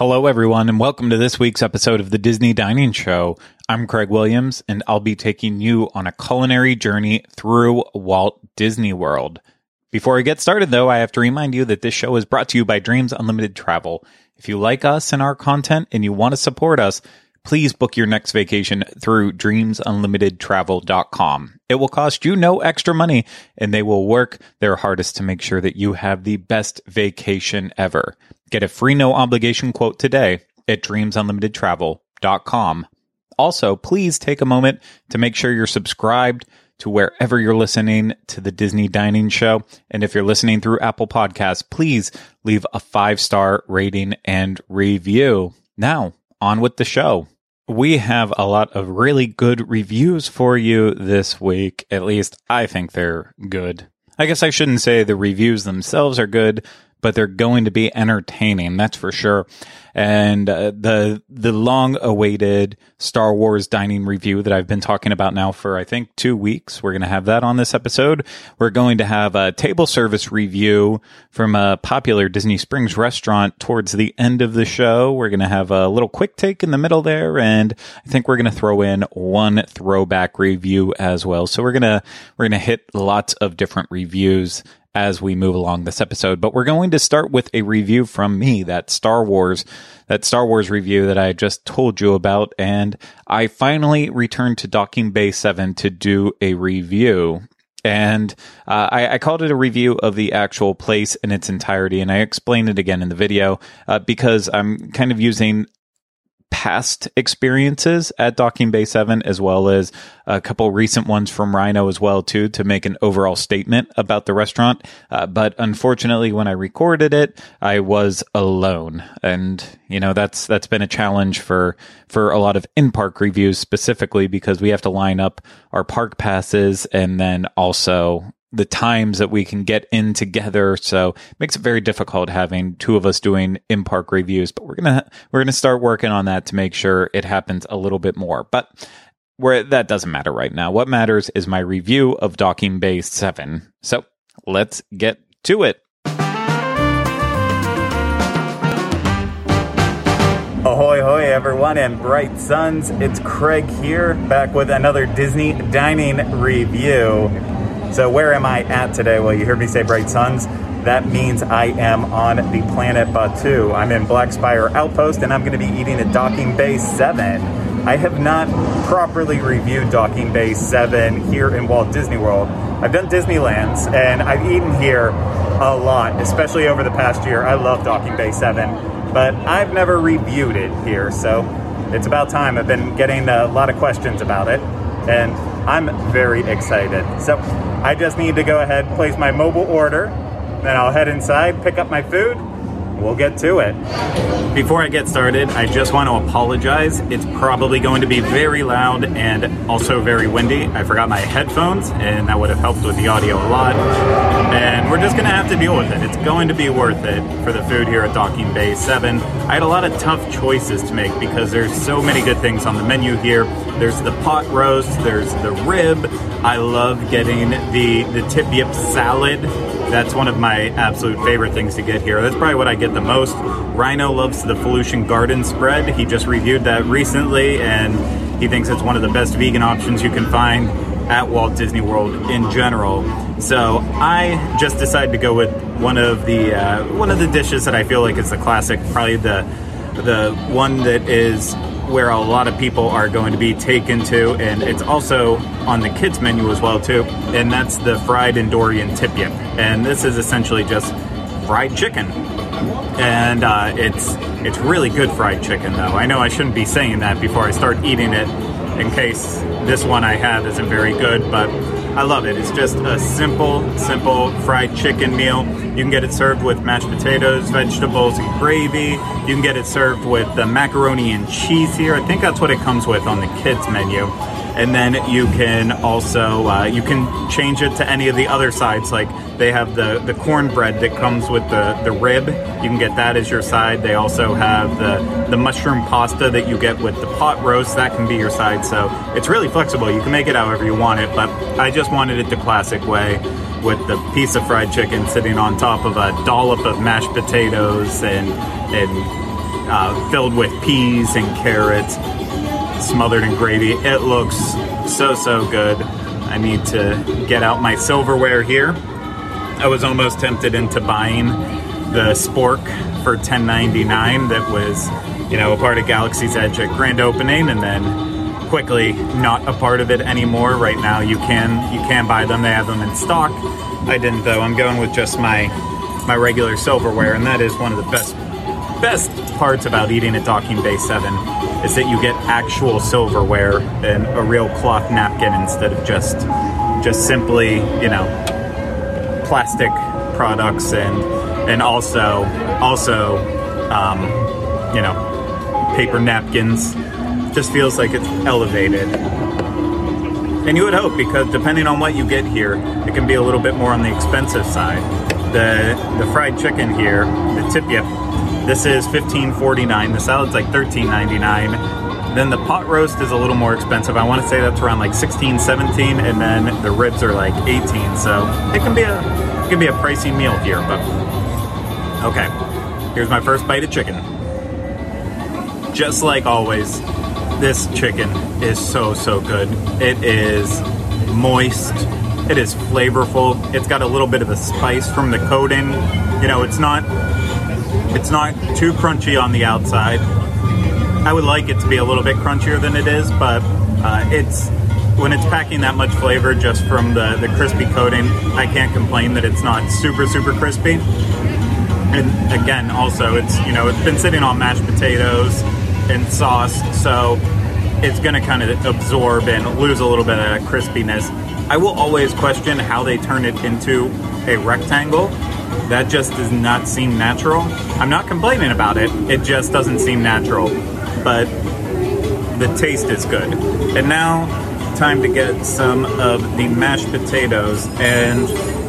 Hello, everyone, and welcome to this week's episode of the Disney Dining Show. I'm Craig Williams, and I'll be taking you on a culinary journey through Walt Disney World. Before I get started, though, I have to remind you that this show is brought to you by Dreams Unlimited Travel. If you like us and our content and you want to support us, please book your next vacation through dreamsunlimitedtravel.com. It will cost you no extra money, and they will work their hardest to make sure that you have the best vacation ever. Get a free no obligation quote today at dreamsunlimitedtravel.com. Also, please take a moment to make sure you're subscribed to wherever you're listening to the Disney Dining Show. And if you're listening through Apple Podcasts, please leave a five star rating and review. Now, on with the show. We have a lot of really good reviews for you this week. At least I think they're good. I guess I shouldn't say the reviews themselves are good, but they're going to be entertaining. That's for sure. And uh, the the long awaited Star Wars dining review that I've been talking about now for I think two weeks. We're going to have that on this episode. We're going to have a table service review from a popular Disney Springs restaurant towards the end of the show. We're going to have a little quick take in the middle there, and I think we're going to throw in one throwback review as well. So we're gonna we're gonna hit lots of different reviews as we move along this episode. But we're going to start with a review from me, that Star Wars, that Star Wars review that I just told you about. And I finally returned to Docking Bay 7 to do a review. And uh, I, I, called it a review of the actual place in its entirety, and I explained it again in the video uh, because I'm kind of using past experiences at Docking Bay 7 as well as a couple recent ones from Rhino as well too to make an overall statement about the restaurant. Uh, but unfortunately when I recorded it I was alone. And you know that's that's been a challenge for for a lot of in-park reviews specifically because we have to line up our park passes and then also the times that we can get in together. So it makes it very difficult having two of us doing in park reviews, but we're going to, we're going to start working on that to make sure it happens a little bit more. But where that doesn't matter right now. What matters is my review of Docking Bay 7. So let's get to it. Ahoy, hoy, everyone, and bright suns. It's Craig here, back with another Disney dining review. So, where am I at today? Well, you heard me say Bright Suns. That means I am on the planet Batuu. I'm in Black Spire Outpost and I'm going to be eating at Docking Bay 7. I have not properly reviewed Docking Bay 7 here in Walt Disney World. I've done Disneyland's and I've eaten here a lot, especially over the past year. I love Docking Bay 7, but I've never reviewed it here, so it's about time. I've been getting a lot of questions about it and I'm very excited. So I just need to go ahead, place my mobile order, then I'll head inside, pick up my food, we'll get to it. Before I get started, I just want to apologize. It's probably going to be very loud and also very windy. I forgot my headphones, and that would have helped with the audio a lot. And we're just going to have to deal with it. It's going to be worth it for the food here at Docking Bay 7. I had a lot of tough choices to make because there's so many good things on the menu here. There's the pot roast, there's the rib. I love getting the, the tip yip salad that's one of my absolute favorite things to get here. That's probably what I get the most. Rhino loves the Felucian Garden spread. He just reviewed that recently, and he thinks it's one of the best vegan options you can find at Walt Disney World in general. So I just decided to go with one of the uh, one of the dishes that I feel like is the classic, probably the the one that is where a lot of people are going to be taken to, and it's also on the kids menu as well too. And that's the fried Endorian tip and this is essentially just fried chicken. And uh, it's it's really good fried chicken though. I know I shouldn't be saying that before I start eating it, in case this one I have isn't very good, but I love it. It's just a simple, simple fried chicken meal. You can get it served with mashed potatoes, vegetables, and gravy. You can get it served with the macaroni and cheese here. I think that's what it comes with on the kids menu and then you can also uh, you can change it to any of the other sides like they have the the cornbread that comes with the the rib. You can get that as your side. They also have the the mushroom pasta that you get with the pot roast. That can be your side. So it's really flexible. You can make it however you want it but i just wanted it the classic way with the piece of fried chicken sitting on top of a dollop of mashed potatoes and and uh, filled with peas and carrots, smothered in gravy. It looks so, so good. I need to get out my silverware here. I was almost tempted into buying the spork for 10.99 that was, you know, a part of Galaxy's Edge at grand opening and then quickly not a part of it anymore. Right now you can you can buy them. They have them in stock. I didn't though. I'm going with just my my regular silverware and that is one of the best best parts about eating at Docking Bay 7 is that you get actual silverware and a real cloth napkin instead of just just simply, you know, plastic products and and also also um, you know paper napkins. Just feels like it's elevated. And you would hope because depending on what you get here, it can be a little bit more on the expensive side. The the fried chicken here, the tip yip this is $15.49. The salad's like $13.99. Then the pot roast is a little more expensive. I want to say that's around like 16, 17, and then the ribs are like 18. So it can be a it can be a pricey meal here, but okay. Here's my first bite of chicken. Just like always, this chicken is so so good. It is moist. It is flavorful. It's got a little bit of a spice from the coating. You know, it's not it's not too crunchy on the outside. I would like it to be a little bit crunchier than it is, but uh, it's when it's packing that much flavor just from the, the crispy coating, I can't complain that it's not super, super crispy. And again, also, it's, you know, it's been sitting on mashed potatoes and sauce, so it's going to kind of absorb and lose a little bit of that crispiness. I will always question how they turn it into a rectangle that just does not seem natural. I'm not complaining about it, it just doesn't seem natural. But the taste is good. And now, time to get some of the mashed potatoes. And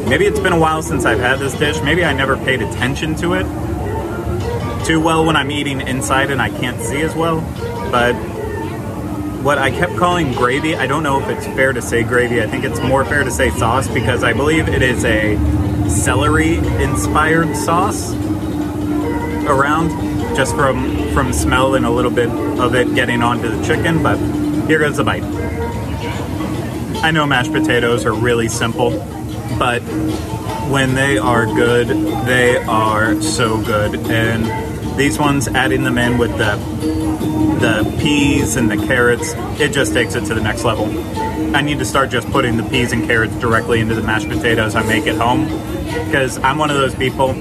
maybe it's been a while since I've had this dish. Maybe I never paid attention to it too well when I'm eating inside and I can't see as well. But what I kept calling gravy, I don't know if it's fair to say gravy. I think it's more fair to say sauce because I believe it is a celery inspired sauce around just from from smell and a little bit of it getting onto the chicken but here goes the bite. I know mashed potatoes are really simple but when they are good they are so good. And these ones adding them in with the the peas and the carrots it just takes it to the next level. I need to start just putting the peas and carrots directly into the mashed potatoes i make at home because I'm one of those people.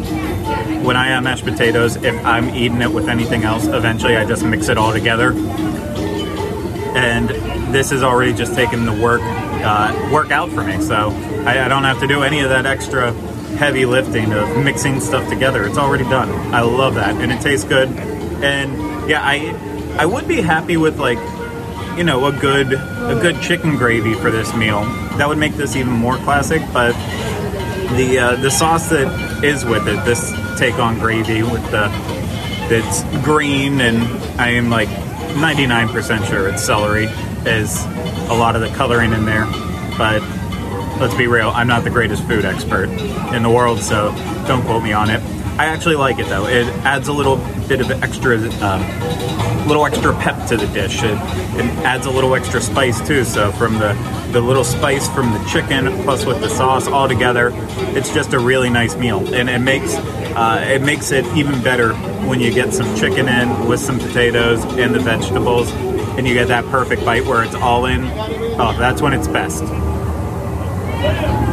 When I have mashed potatoes, if I'm eating it with anything else, eventually I just mix it all together. And this is already just taking the work uh, work out for me, so I, I don't have to do any of that extra heavy lifting of mixing stuff together. It's already done. I love that, and it tastes good. And yeah, I I would be happy with like you know a good a good chicken gravy for this meal. That would make this even more classic, but the uh, the sauce that is with it, this take on gravy with the that's green and I am like 99% sure it's celery is a lot of the coloring in there. But let's be real, I'm not the greatest food expert in the world, so don't quote me on it. I actually like it though. It adds a little bit of extra, um, little extra pep to the dish. It, it adds a little extra spice too. So from the the little spice from the chicken plus with the sauce all together, it's just a really nice meal, and it makes uh, it makes it even better when you get some chicken in with some potatoes and the vegetables, and you get that perfect bite where it's all in. Oh, that's when it's best.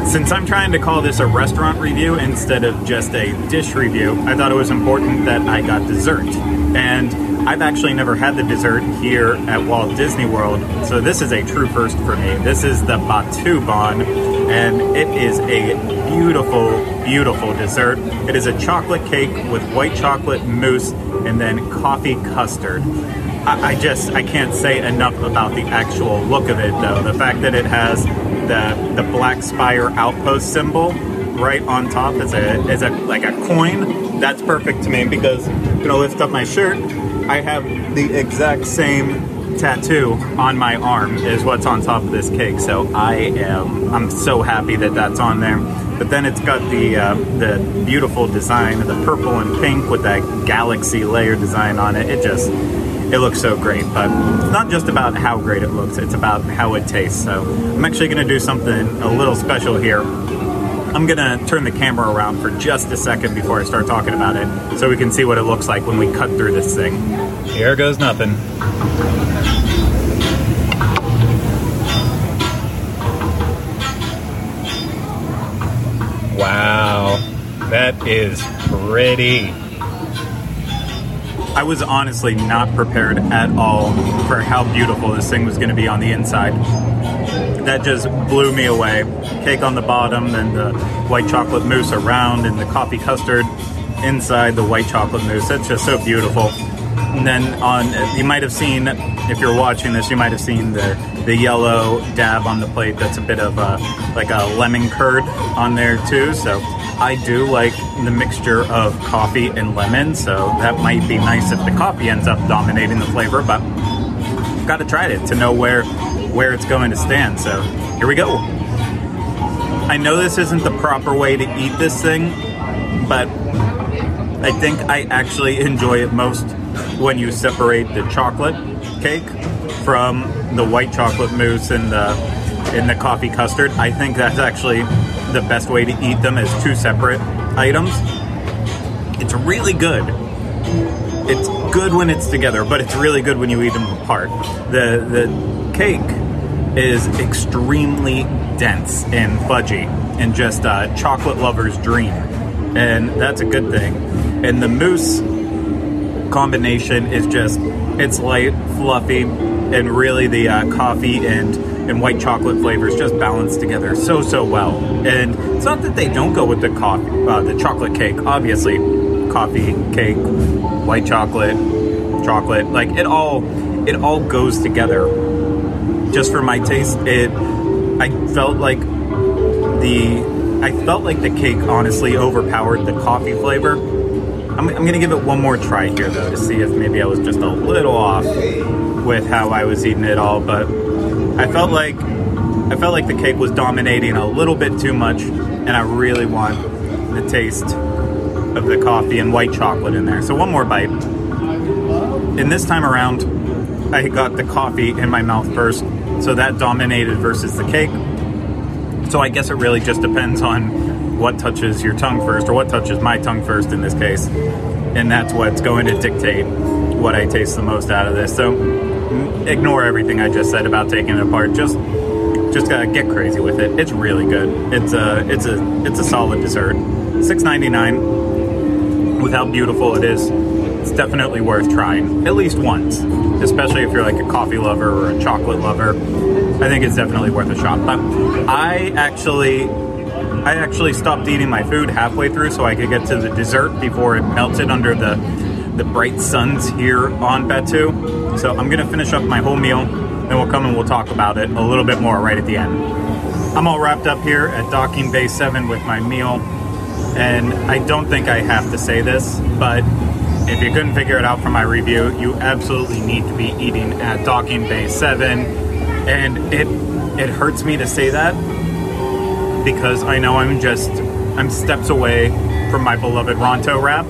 Since I'm trying to call this a restaurant review instead of just a dish review, I thought it was important that I got dessert. And I've actually never had the dessert here at Walt Disney World, so this is a true first for me. This is the Batuu Bon, and it is a beautiful, beautiful dessert. It is a chocolate cake with white chocolate mousse and then coffee custard. I, just I can't say enough about the actual look of it though. The fact that it has the the black spire outpost symbol right on top as a as a like a coin. That's perfect to me because I'm gonna lift up my shirt. I have the exact same tattoo on my arm is what's on top of this cake. So I am I'm so happy that that's on there. But then it's got the uh, the beautiful design, the purple and pink with that galaxy layer design on it. It just it looks so great. But it's not just about how great it looks; it's about how it tastes. So I'm actually going to do something a little special here. I'm gonna turn the camera around for just a second before I start talking about it so we can see what it looks like when we cut through this thing. Here goes nothing. Wow, that is pretty. I was honestly not prepared at all for how beautiful this thing was going to be on the inside. That just blew me away. Cake on the bottom, then the white chocolate mousse around, and the coffee custard inside the white chocolate mousse. That's just so beautiful. And then on, you might have seen, if you're watching this, you might have seen the the yellow dab on the plate. That's a bit of a like a lemon curd on there too. So I do like the mixture of coffee and lemon. So that might be nice if the coffee ends up dominating the flavor, but got to try it to know where where it's going to stand. So here we go. I know this isn't the proper way to eat this thing, but I think I actually enjoy it most when you separate the chocolate cake from the white chocolate mousse and the in the coffee custard. I think that's actually the best way to eat them as two separate items. It's really good. It's good when it's together, but it's really good when you eat them apart. The the cake is extremely dense and fudgy and just a chocolate lover's dream. And that's a good thing. And the mousse combination is just it's light, fluffy, and really the uh, coffee and and white chocolate flavors just balance together so so well. And it's not that they don't go with the coffee, uh, the chocolate cake. Obviously, coffee, cake, white chocolate, chocolate, like it all it all goes together. Just for my taste, it I felt like the I felt like the cake honestly overpowered the coffee flavor. I'm, I'm gonna give it one more try here though to see if maybe I was just a little off with how I was eating it all, but I felt like I felt like the cake was dominating a little bit too much, and I really want the taste of the coffee and white chocolate in there. So one more bite. And this time around, I got the coffee in my mouth first, so that dominated versus the cake. So I guess it really just depends on what touches your tongue first, or what touches my tongue first in this case, and that's what's going to dictate what I taste the most out of this. So ignore everything I just said about taking it apart. Just just gotta get crazy with it. It's really good. It's a it's a it's a solid dessert. Six ninety nine. With how beautiful it is, it's definitely worth trying at least once. Especially if you're like a coffee lover or a chocolate lover. I think it's definitely worth a shot. But I actually I actually stopped eating my food halfway through so I could get to the dessert before it melted under the the bright suns here on Batuu. So I'm gonna finish up my whole meal, then we'll come and we'll talk about it a little bit more right at the end. I'm all wrapped up here at Docking Bay 7 with my meal, and I don't think I have to say this, but if you couldn't figure it out from my review, you absolutely need to be eating at Docking Bay 7. And it it hurts me to say that because I know I'm just I'm steps away from my beloved Ronto wrap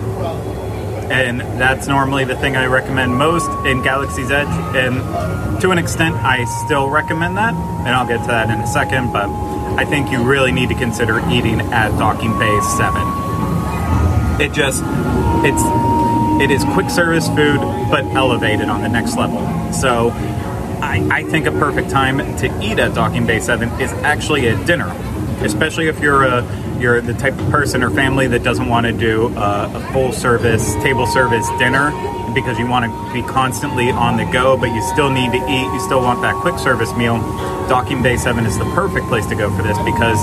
and that's normally the thing I recommend most in Galaxy's Edge. And to an extent, I still recommend that, and I'll get to that in a second. But I think you really need to consider eating at Docking Bay Seven. It just it's it is quick service food, but elevated on the next level. So. I, I think a perfect time to eat at Docking Bay 7 is actually at dinner, especially if you're a you're the type of person or family that doesn't want to do a, a full service table service dinner because you want to be constantly on the go, but you still need to eat. You still want that quick service meal. Docking Bay 7 is the perfect place to go for this because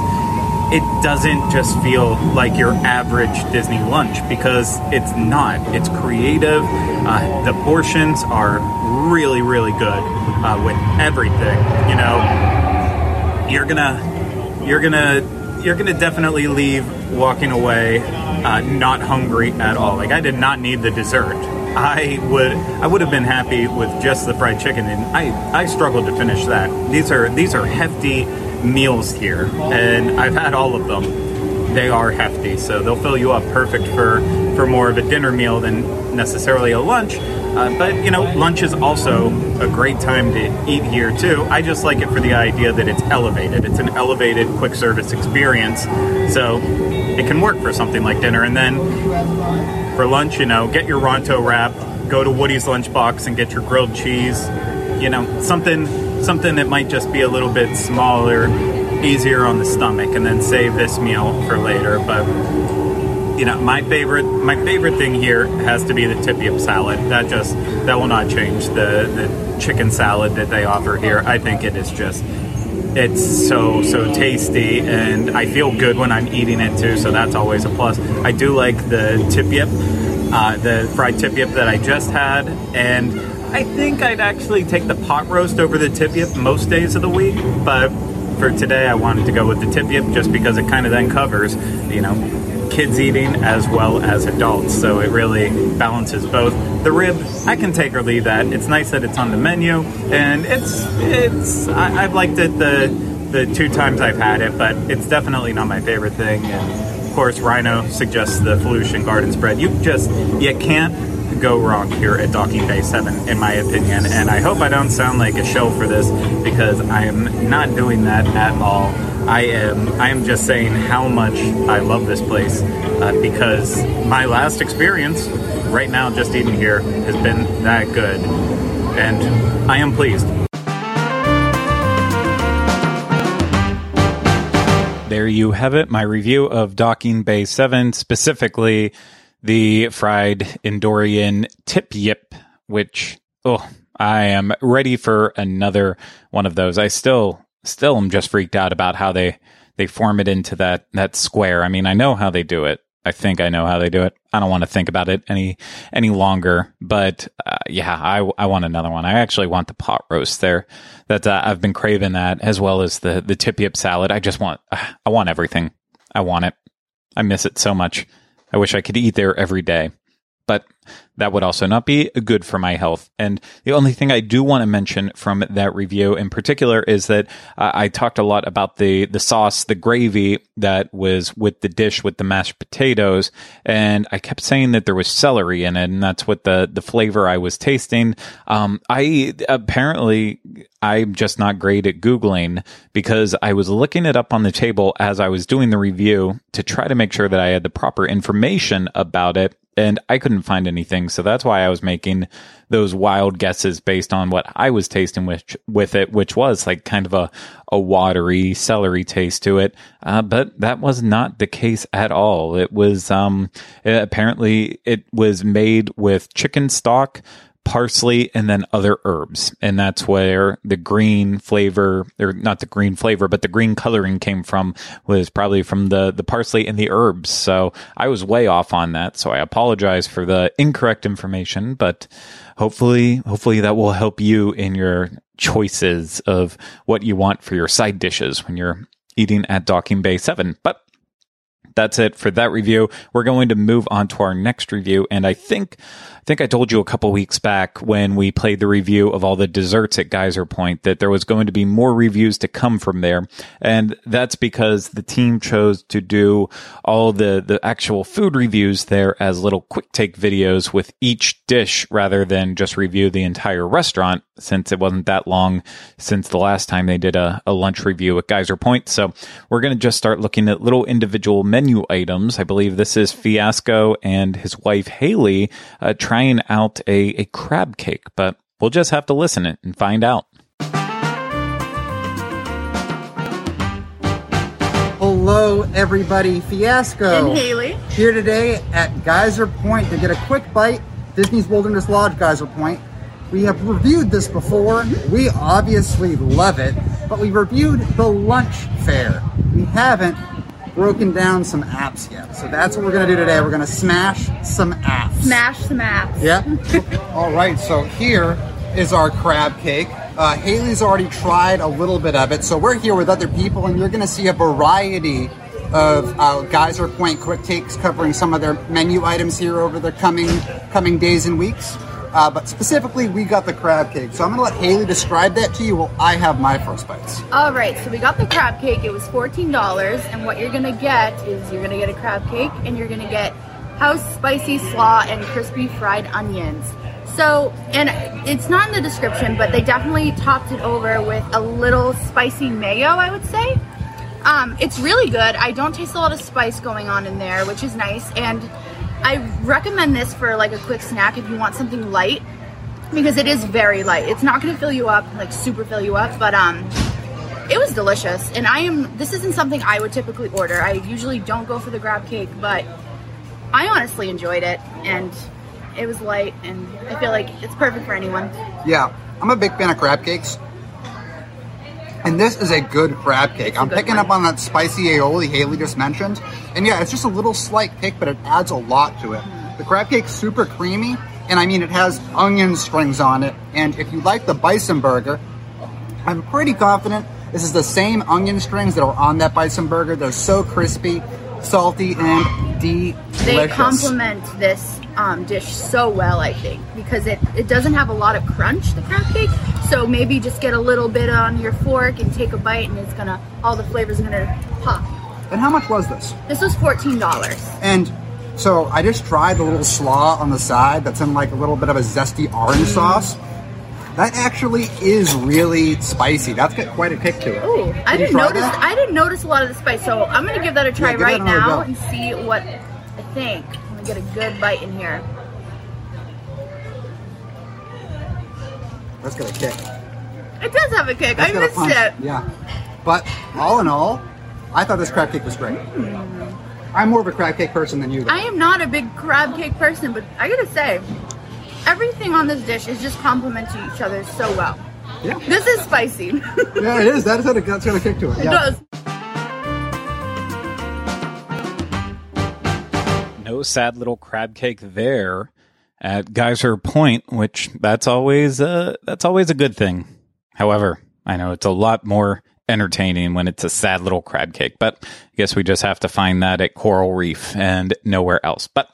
it doesn't just feel like your average Disney lunch because it's not. It's creative. Uh, the portions are really, really good uh, with everything. You know, you're gonna, you're gonna you're going to definitely leave walking away uh, not hungry at all. Like I did not need the dessert I would I would have been happy with just the fried chicken, and I I struggled to finish that. These are these are hefty meals here, and I've had all of them. They are hefty, so they'll fill you up perfect for for more of a dinner meal than necessarily a lunch. Uh, but you know, lunch is also a great time to eat here too. I just like it for the idea that it's elevated. It's an elevated quick service experience, so it can work for something like dinner. And then for lunch, you know, get your Ronto wrap, go to Woody's Lunchbox and get your grilled cheese. You know, something something that might just be a little bit smaller, easier on the stomach, and then save this meal for later. But you know, my favorite my favorite thing here has to be the tip salad. That just that will not change the the chicken salad that they offer here. I think it is just it's so so tasty and I feel good when I'm eating it too, so that's always a plus. I do like the tip uh, the fried tip that I just had, and I think I'd actually take the pot roast over the tip most days of the week, but for today I wanted to go with the tip just because it kind of then covers, you know, kids eating as well as adults. So it really balances both. The rib, I can take or leave that. It's nice that it's on the menu, and it's it's I, I've liked it the the two times I've had it, but it's definitely not my favorite thing. And of course, Rhino suggests the Felucian Garden Spread. You just you can't go wrong here at Docking Bay 7, in my opinion. And I hope I don't sound like a show for this because I am not doing that at all. I am I am just saying how much I love this place uh, because my last experience right now just eating here has been that good and I am pleased. There you have it, my review of Docking Bay 7, specifically the fried Endorian tip yip, which, oh, I am ready for another one of those. I still still am just freaked out about how they they form it into that that square. I mean, I know how they do it. I think I know how they do it. I don't want to think about it any any longer. But uh, yeah, I, I want another one. I actually want the pot roast there. That uh, I've been craving that as well as the the tip yip salad. I just want uh, I want everything. I want it. I miss it so much. I wish I could eat there every day. But that would also not be good for my health. And the only thing I do want to mention from that review in particular is that uh, I talked a lot about the, the sauce, the gravy that was with the dish with the mashed potatoes. And I kept saying that there was celery in it. And that's what the, the flavor I was tasting. Um, I apparently, I'm just not great at Googling because I was looking it up on the table as I was doing the review to try to make sure that I had the proper information about it and I couldn't find anything. So that's why I was making those wild guesses based on what I was tasting with, with it, which was like kind of a, a watery celery taste to it. Uh, but that was not the case at all. It was, um, apparently it was made with chicken stock, parsley and then other herbs. And that's where the green flavor, or not the green flavor, but the green coloring came from was probably from the, the parsley and the herbs. So I was way off on that. So I apologize for the incorrect information, but hopefully, hopefully that will help you in your choices of what you want for your side dishes when you're eating at Docking Bay 7. But that's it for that review. We're going to move on to our next review. And I think think I told you a couple weeks back when we played the review of all the desserts at Geyser Point that there was going to be more reviews to come from there. And that's because the team chose to do all the, the actual food reviews there as little quick take videos with each dish rather than just review the entire restaurant since it wasn't that long since the last time they did a, a lunch review at Geyser Point. So we're going to just start looking at little individual menu items. I believe this is Fiasco and his wife Haley uh, trying trying out a, a crab cake, but we'll just have to listen it and find out. Hello, everybody. Fiasco. And Haley. Here today at Geyser Point to get a quick bite. Disney's Wilderness Lodge, Geyser Point. We have reviewed this before. We obviously love it, but we reviewed the lunch fare. We haven't broken down some apps yet. So that's what we're gonna do today. We're gonna smash some apps. Smash some apps. Yeah. All right. So here is our crab cake. Uh, Haley's already tried a little bit of it. So we're here with other people, and you're gonna see a variety of uh, Geyser Point quick takes covering some of their menu items here over the coming coming days and weeks. Uh, but specifically, we got the crab cake. So I'm going to let Haley describe that to you while I have my first bites. All right, so we got the crab cake. It was $14, and what you're gonna get is you're gonna get a crab cake, and you're gonna get house spicy slaw and crispy fried onions. So, and it's not in the description, but they definitely topped it over with a little spicy mayo, I would say. Um, it's really good. I don't taste a lot of spice going on in there, which is nice. And I recommend this for like a quick snack if you want something light because it is very light. It's not to fill you up, like super fill you up, but um, it was delicious. And I am, this isn't something I would typically order. I usually don't go for the grab cake, but I honestly enjoyed it and it was light and I feel like it's perfect for anyone. Yeah, I'm a big fan of crab cakes. And this is a good crab cake. I'm picking one. up on that spicy aioli Haley just mentioned. And yeah, it's just a little slight kick, but it adds a lot to it. The crab cake's super creamy, and I mean, it has onion strings on it. And if you like the bison burger, I'm pretty confident this is the same onion strings that are on that bison burger. They're so crispy, salty, and delicious. They complement this um, dish so well, I think, because it, it doesn't have a lot of crunch, the crab cake. So maybe just get a little bit on your fork and take a bite, and it's gonna all the flavors are gonna pop. And how much was this? This was fourteen dollars. And so I just tried the little slaw on the side that's in like a little bit of a zesty orange sauce. That actually is really spicy. That's got quite a kick to it. Ooh, I Did didn't notice. that? I didn't notice a lot of the spice, so I'm gonna give that a try that right now and see what I think. I'm gonna get a good bite in here. That's got a kick. It does have a kick. That's I missed it. Yeah. But all in all, I thought this crab cake was great. Hmm. I'm more of a crab cake person than you. Though. I am not a big crab cake person, but I gotta say, everything on this dish is just complementing each other so well. yeah. This is spicy. yeah, it is. That is got a, that's got a kick to it. Yeah. does. no sad little crab cake there at Geyser Point, which that's always uh that's always a good thing. However, I know it's a lot more entertaining when it's a sad little crab cake, but I guess we just have to find that at Coral Reef and nowhere else. But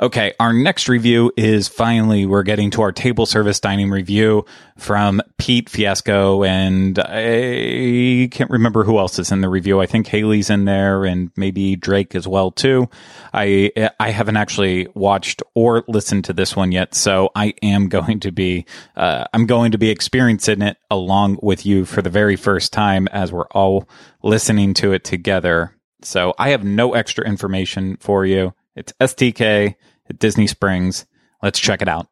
okay, our next review is finally we're getting to our table service dining review from Pete Fiasco and I can't remember who else is in the review. I think Haley's in there and maybe Drake as well too. I I haven't actually watched or listened to this one yet, so I am going to be uh, I'm going to be experiencing it along with you for the very first time as we're all listening to it together. So I have no extra information for you. It's STK at Disney Springs. Let's check it out.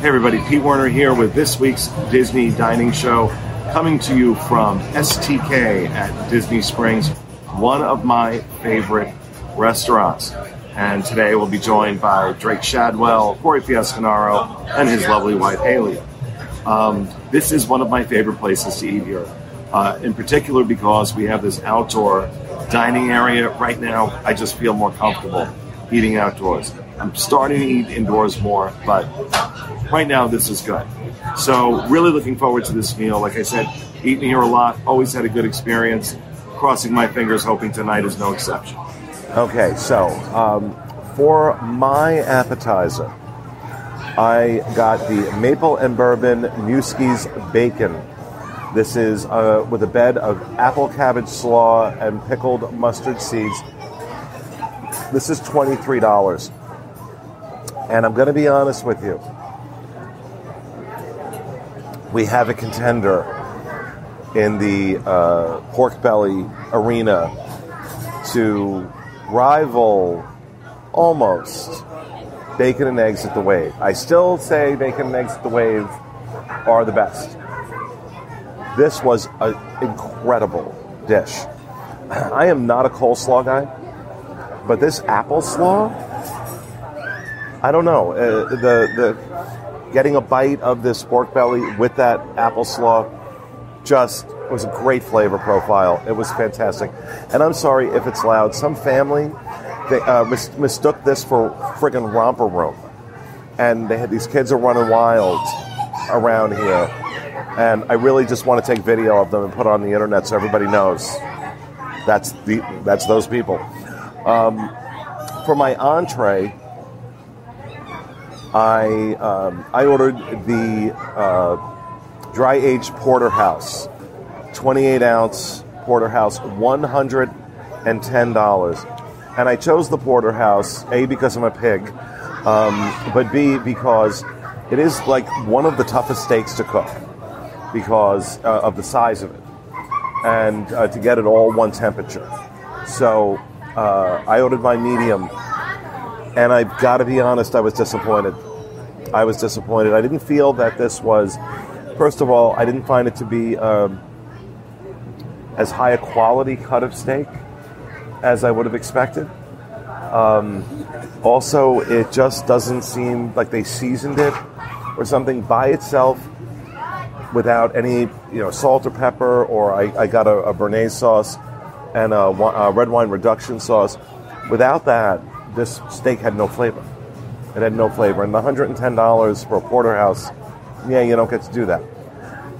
Hey everybody, Pete Werner here with this week's Disney Dining Show, coming to you from STK at Disney Springs, one of my favorite restaurants. And today we'll be joined by Drake Shadwell, Corey Fiascanaro, and his lovely wife Haley. Um, this is one of my favorite places to eat here, uh, in particular because we have this outdoor dining area. Right now, I just feel more comfortable eating outdoors. I'm starting to eat indoors more, but right now this is good. So really looking forward to this meal. Like I said, eating here a lot, always had a good experience. Crossing my fingers, hoping tonight is no exception. Okay, so um, for my appetizer, I got the maple and bourbon Nueske's bacon. This is uh, with a bed of apple cabbage slaw and pickled mustard seeds. This is $23. And I'm going to be honest with you. We have a contender in the uh, pork belly arena to rival almost bacon and eggs at the wave. I still say bacon and eggs at the wave are the best. This was an incredible dish. I am not a coleslaw guy, but this apple slaw, I don't know. Uh, the the getting a bite of this pork belly with that apple slaw just was a great flavor profile. It was fantastic. And I'm sorry if it's loud. Some family they uh, mis- mistook this for friggin' romper room, and they had these kids are running wild around here. And I really just want to take video of them and put it on the internet so everybody knows that's the that's those people. Um, for my entree, I um, I ordered the uh, dry aged porterhouse, 28 ounce porterhouse, 110 dollars, and I chose the porterhouse a because I'm a pig, um, but b because it is like one of the toughest steaks to cook because uh, of the size of it and uh, to get it all one temperature. So uh, I ordered my medium, and I've got to be honest, I was disappointed. I was disappointed. I didn't feel that this was, first of all, I didn't find it to be um, as high a quality cut of steak as I would have expected. Um, also, it just doesn't seem like they seasoned it or something by itself without any you know salt or pepper, or I, I got a, a Béarnaise sauce and a, a, red wine reduction sauce. Without that, this steak had no flavor. It had no flavor, and the $110 for a porterhouse, yeah, you don't get to do that.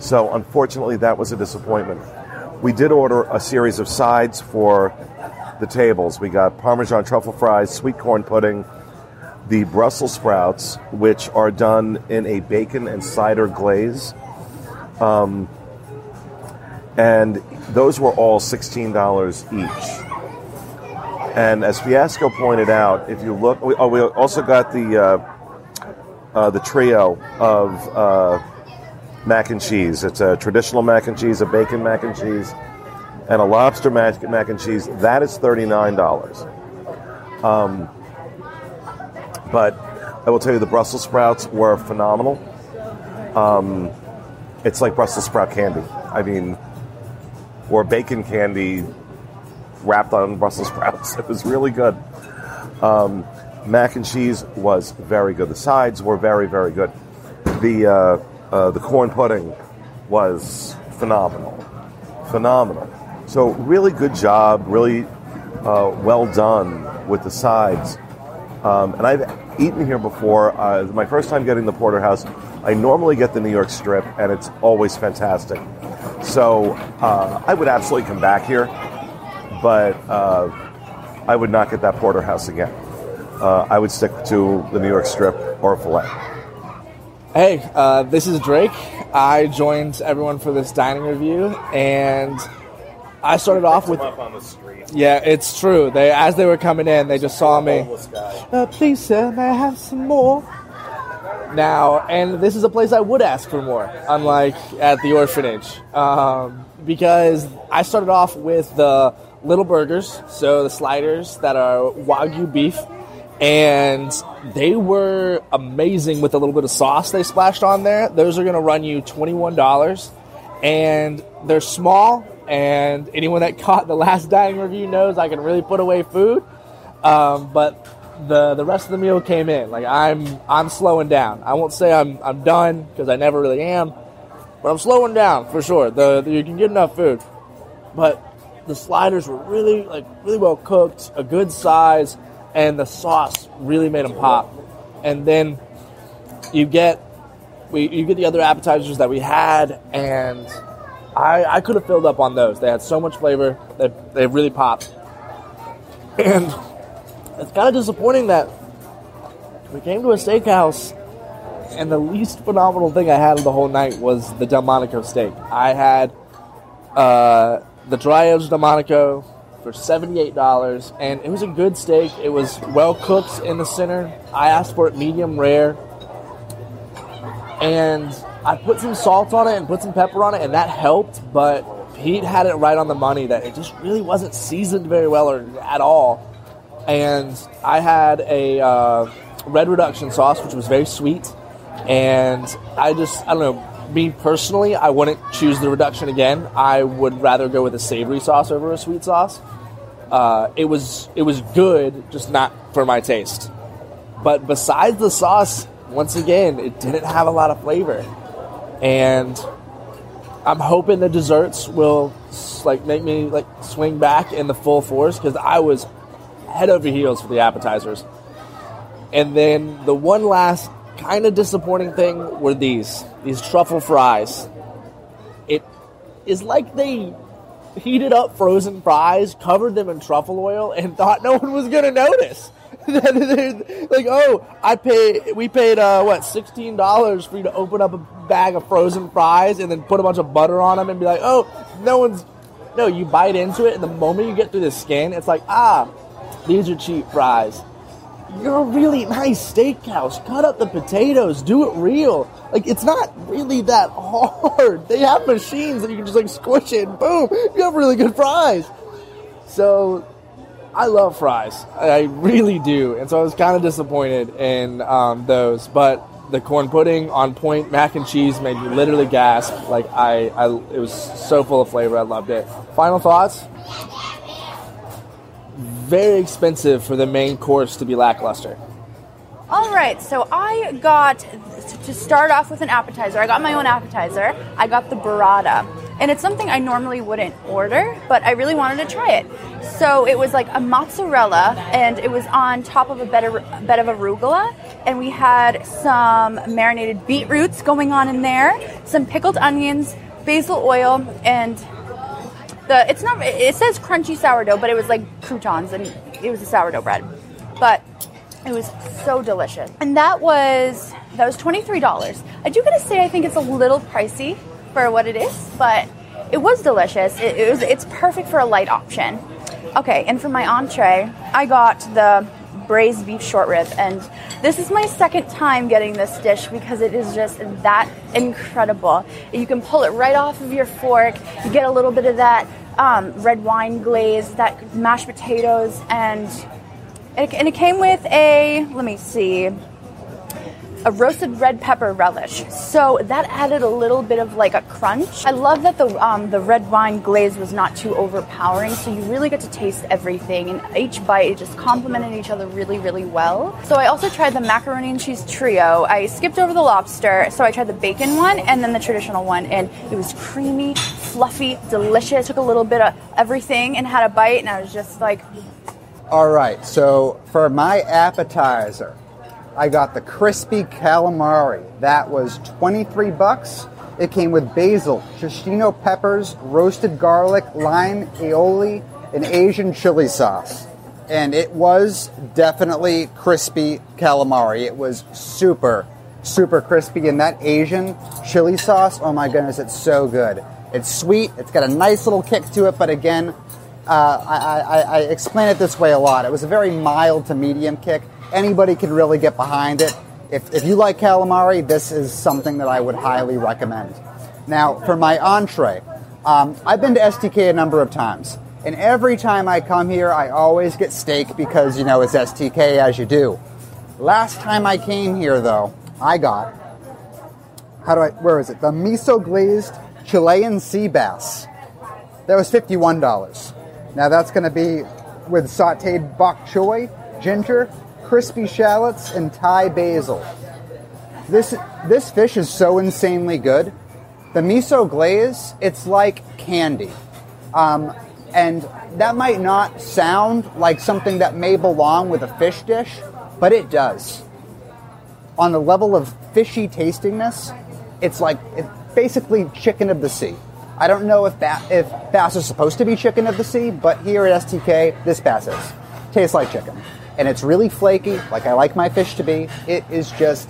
So unfortunately, that was a disappointment. We did order a series of sides for the tables. We got Parmesan truffle fries, sweet corn pudding, the Brussels sprouts, which are done in a bacon and cider glaze. Um, and those were all $16 each. And as Fiasco pointed out, if you look, we, oh, we also got the uh, uh, the trio of uh, mac and cheese. It's a traditional mac and cheese, a bacon mac and cheese, and a lobster mac, mac and cheese. That is thirty nine dollars. Um, but I will tell you, the Brussels sprouts were phenomenal. Um, it's like Brussels sprout candy. I mean, or bacon candy wrapped on Brussels sprouts. It was really good. Um, mac and cheese was very good. The sides were very, very good. The uh, uh, the corn pudding was phenomenal, phenomenal. So really good job, really uh, well done with the sides. Um, and I've eaten here before. Uh, my first time getting the porterhouse. I normally get the New York strip, and it's always fantastic. So uh, I would absolutely come back here, but uh, I would not get that porterhouse again. Uh, I would stick to the New York strip or a filet. Hey, uh, this is Drake. I joined everyone for this dining review, and I started off with. Yeah, it's true. They as they were coming in, they just saw me. Uh, please, sir, may I have some more? Now, and this is a place I would ask for more, unlike at the orphanage, um, because I started off with the little burgers, so the sliders that are wagyu beef, and they were amazing with a little bit of sauce they splashed on there. Those are going to run you twenty one dollars, and they're small. And anyone that caught the last dining review knows I can really put away food. Um, but the the rest of the meal came in. Like I'm I'm slowing down. I won't say I'm I'm done because I never really am, but I'm slowing down for sure. The, the, you can get enough food, but the sliders were really like really well cooked, a good size, and the sauce really made them pop. And then you get we you get the other appetizers that we had, and I I could have filled up on those. They had so much flavor. They they really popped, and it's kind of disappointing that we came to a steakhouse and the least phenomenal thing I had of the whole night was the Delmonico steak. I had uh, the dry aged Delmonico for $78 and it was a good steak. It was well cooked in the center. I asked for it medium rare. And I put some salt on it and put some pepper on it and that helped, but Pete had it right on the money that it just really wasn't seasoned very well or at all and I had a uh, red reduction sauce, which was very sweet. And I just, I don't know, me personally, I wouldn't choose the reduction again. I would rather go with a savory sauce over a sweet sauce. Uh, it was it was good, just not for my taste. But besides the sauce, once again, it didn't have a lot of flavor, and I'm hoping the desserts will like make me like swing back in the full force because I was head over heels for the appetizers. And then the one last kind of disappointing thing were these these truffle fries. It is like they heated up frozen fries, covered them in truffle oil, and thought no one was gonna notice. like, oh, I pay. We paid uh, what sixteen dollars for you to open up a bag of frozen fries and then put a bunch of butter on them and be like, oh, no one's. No, you bite into it, and the moment you get through the skin, it's like, ah, these are cheap fries. You're a really nice steakhouse. Cut up the potatoes. Do it real. Like it's not really that hard. They have machines that you can just like squish it and boom, you have really good fries. So I love fries. I really do. And so I was kind of disappointed in um, those, but the corn pudding on point, mac and cheese made me literally gasp. Like I, I, it was so full of flavor. I loved it. Final thoughts very expensive for the main course to be lackluster. All right, so I got to start off with an appetizer. I got my own appetizer. I got the burrata, and it's something I normally wouldn't order, but I really wanted to try it. So it was like a mozzarella, and it was on top of a bed of, bed of arugula, and we had some marinated beetroots going on in there, some pickled onions, basil oil, and the it's not it says crunchy sourdough, but it was like croutons and it was a sourdough bread. But it was so delicious. And that was that was $23. I do gotta say I think it's a little pricey for what it is, but it was delicious. It, it was it's perfect for a light option. Okay, and for my entree, I got the braised beef short rib. And this is my second time getting this dish because it is just that incredible. You can pull it right off of your fork. You get a little bit of that um, red wine glaze, that mashed potatoes, and it, and it came with a let me see a roasted red pepper relish. So that added a little bit of like a crunch. I love that the um, the red wine glaze was not too overpowering, so you really get to taste everything. And each bite just complemented each other really, really well. So I also tried the macaroni and cheese trio. I skipped over the lobster, so I tried the bacon one and then the traditional one, and it was creamy, fluffy, delicious. Took a little bit of everything and had a bite, and I was just like. All right, so for my appetizer, I got the crispy calamari. That was 23 bucks. It came with basil, cestino peppers, roasted garlic, lime, aioli, and Asian chili sauce. And it was definitely crispy calamari. It was super, super crispy. And that Asian chili sauce, oh my goodness, it's so good. It's sweet, it's got a nice little kick to it, but again, uh, I, I, I explain it this way a lot. It was a very mild to medium kick anybody can really get behind it. If, if you like calamari, this is something that I would highly recommend. Now, for my entree, um, I've been to STK a number of times. And every time I come here, I always get steak because, you know, it's STK as you do. Last time I came here, though, I got, how do I, where is it? The miso glazed Chilean sea bass. That was $51. Now that's going to be with sauteed bok choy, ginger, crispy shallots, and Thai basil. This, this fish is so insanely good. The miso glaze, it's like candy. Um, and that might not sound like something that may belong with a fish dish, but it does. On the level of fishy tastiness, it's like it's basically chicken of the sea. I don't know if ba- if bass is supposed to be chicken of the sea, but here at STK, this bass is. Tastes like chicken and it's really flaky, like I like my fish to be. It is just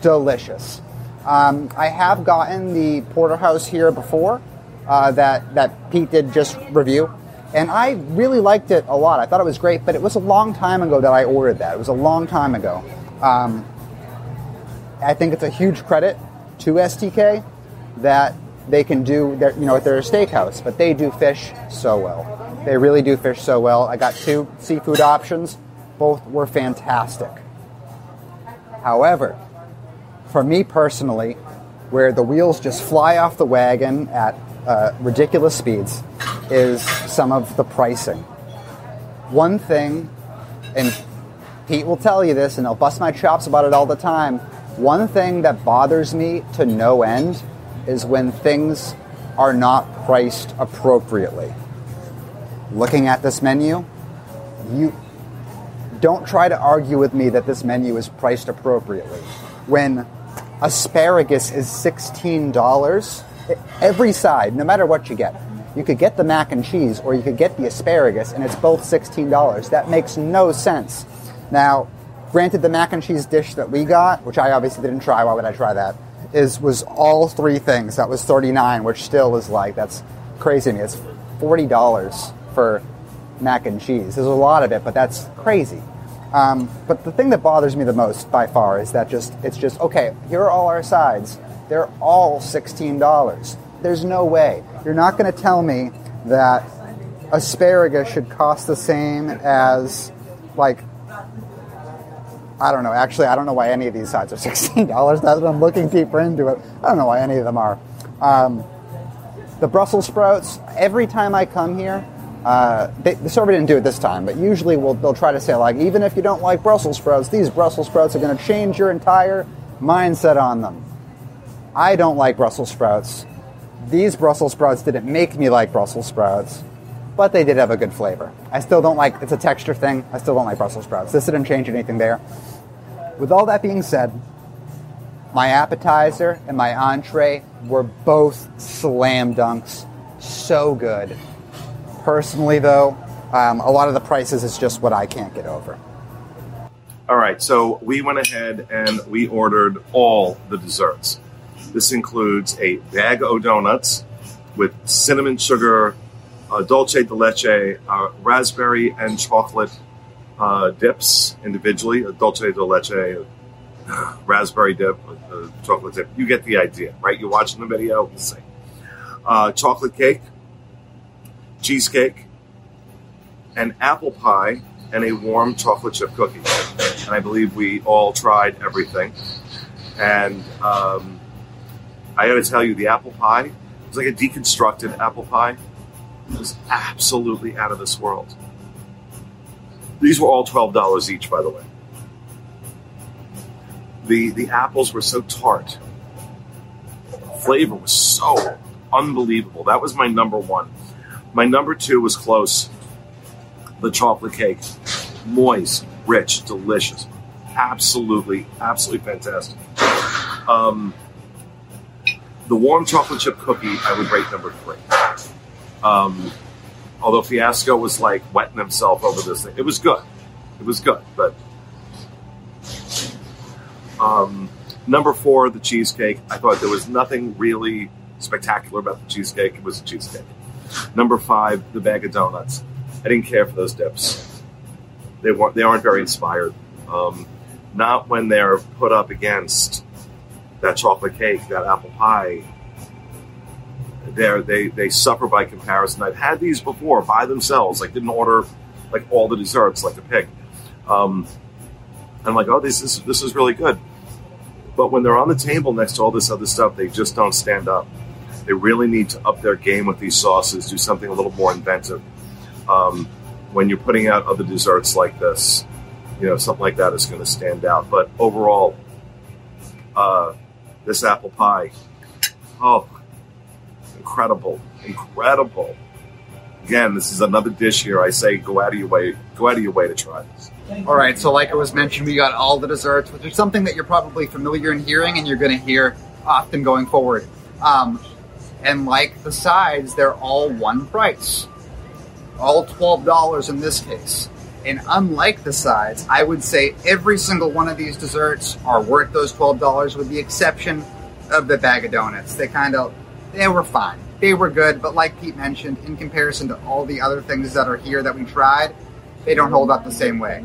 delicious. Um, I have gotten the porterhouse here before uh, that that Pete did just review, and I really liked it a lot. I thought it was great, but it was a long time ago that I ordered that. It was a long time ago. Um, I think it's a huge credit to STK that they can do their, you know, at their steakhouse, but they do fish so well. They really do fish so well. I got two seafood options. Both were fantastic. However, for me personally, where the wheels just fly off the wagon at uh, ridiculous speeds, is some of the pricing. One thing, and Pete will tell you this, and I'll bust my chops about it all the time. One thing that bothers me to no end is when things are not priced appropriately. Looking at this menu, you don't try to argue with me that this menu is priced appropriately. When asparagus is $16 every side, no matter what you get. You could get the mac and cheese or you could get the asparagus, and it's both $16. That makes no sense. Now, granted, the mac and cheese dish that we got, which I obviously didn't try, why would I try that? Is was all three things. That was 39 which still is like, that's crazy to me. It's $40 for mac and cheese. There's a lot of it, but that's crazy. Um, but the thing that bothers me the most by far is that just it's just okay. Here are all our sides. They're all sixteen dollars. There's no way you're not going to tell me that asparagus should cost the same as like I don't know. Actually, I don't know why any of these sides are sixteen dollars. That I'm looking deeper into it, I don't know why any of them are. Um, the Brussels sprouts. Every time I come here, uh, they, the server didn't do it this time, but usually we'll, they'll try to say like, even if you don't like Brussels sprouts, these Brussels sprouts are going to change your entire mindset on them. I don't like Brussels sprouts. These Brussels sprouts didn't make me like Brussels sprouts, but they did have a good flavor. I still don't like. It's a texture thing. I still don't like Brussels sprouts. This didn't change anything there. With all that being said, my appetizer and my entree were both slam dunks. So good. Personally, though, um, a lot of the prices is just what I can't get over. All right, so we went ahead and we ordered all the desserts. This includes a bag of donuts with cinnamon sugar, uh, dulce de leche, uh, raspberry and chocolate uh, dips individually, a dulce de leche, raspberry dip, chocolate dip. You get the idea, right? You're watching the video, you see. Uh, chocolate cake, cheesecake, an apple pie, and a warm chocolate chip cookie. And I believe we all tried everything. And um, I got to tell you, the apple pie was like a deconstructed apple pie. It was absolutely out of this world. These were all twelve dollars each, by the way. The the apples were so tart. The flavor was so unbelievable. That was my number one. My number two was close. The chocolate cake, moist, rich, delicious, absolutely, absolutely fantastic. Um, the warm chocolate chip cookie, I would rate number three. Um, although Fiasco was like wetting himself over this thing, it was good. It was good, but um, number four, the cheesecake. I thought there was nothing really spectacular about the cheesecake. It was a cheesecake. Number five, the bag of donuts. I didn't care for those dips. They weren't. They aren't very inspired. Um, not when they're put up against that chocolate cake, that apple pie. They're, they they suffer by comparison. I've had these before by themselves. Like didn't order like all the desserts like a pig. Um, I'm like, oh, this is this is really good. But when they're on the table next to all this other stuff, they just don't stand up. They really need to up their game with these sauces, do something a little more inventive. Um, when you're putting out other desserts like this, you know, something like that is going to stand out. But overall, uh, this apple pie, oh, incredible, incredible. Again, this is another dish here. I say go out of your way, go out of your way to try this. All right, so like it was mentioned, we got all the desserts, which is something that you're probably familiar in hearing and you're going to hear often going forward. Um, and like the sides, they're all one price, all twelve dollars in this case. And unlike the sides, I would say every single one of these desserts are worth those twelve dollars, with the exception of the bag of donuts. They kind of they were fine, they were good, but like Pete mentioned, in comparison to all the other things that are here that we tried, they don't hold up the same way.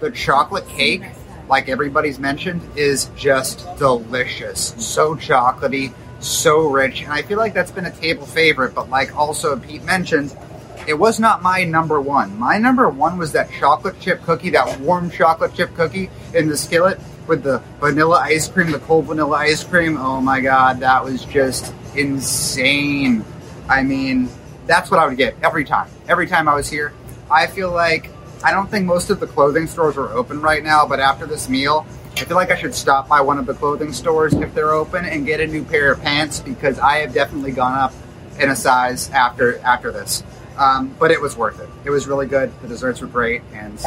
The chocolate cake, like everybody's mentioned, is just delicious. So chocolatey, so rich, and I feel like that's been a table favorite. But like also Pete mentioned, it was not my number one. My number one was that chocolate chip cookie, that warm chocolate chip cookie in the skillet with the vanilla ice cream, the cold vanilla ice cream. Oh my god, that was just insane. I mean, that's what I would get every time. Every time I was here. I feel like I don't think most of the clothing stores are open right now, but after this meal, I feel like I should stop by one of the clothing stores if they're open and get a new pair of pants because I have definitely gone up in a size after after this. Um, but it was worth it. It was really good. The desserts were great, and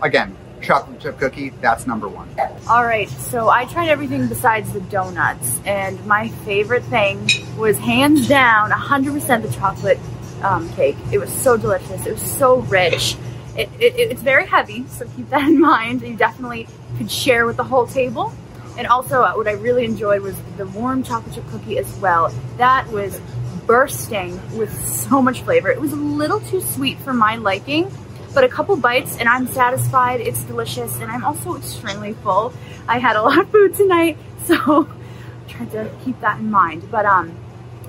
again, chocolate chip cookie. That's number one. All right, so I tried everything besides the donuts, and my favorite thing was hands down 100% the chocolate um, cake. It was so delicious. It was so rich. It, it, it's very heavy, so keep that in mind. You definitely could share with the whole table. And also, uh, what I really enjoyed was the warm chocolate chip cookie as well. That was bursting with so much flavor. It was a little too sweet for my liking, but a couple bites and I'm satisfied. It's delicious, and I'm also extremely full. I had a lot of food tonight, so tried to keep that in mind. But um,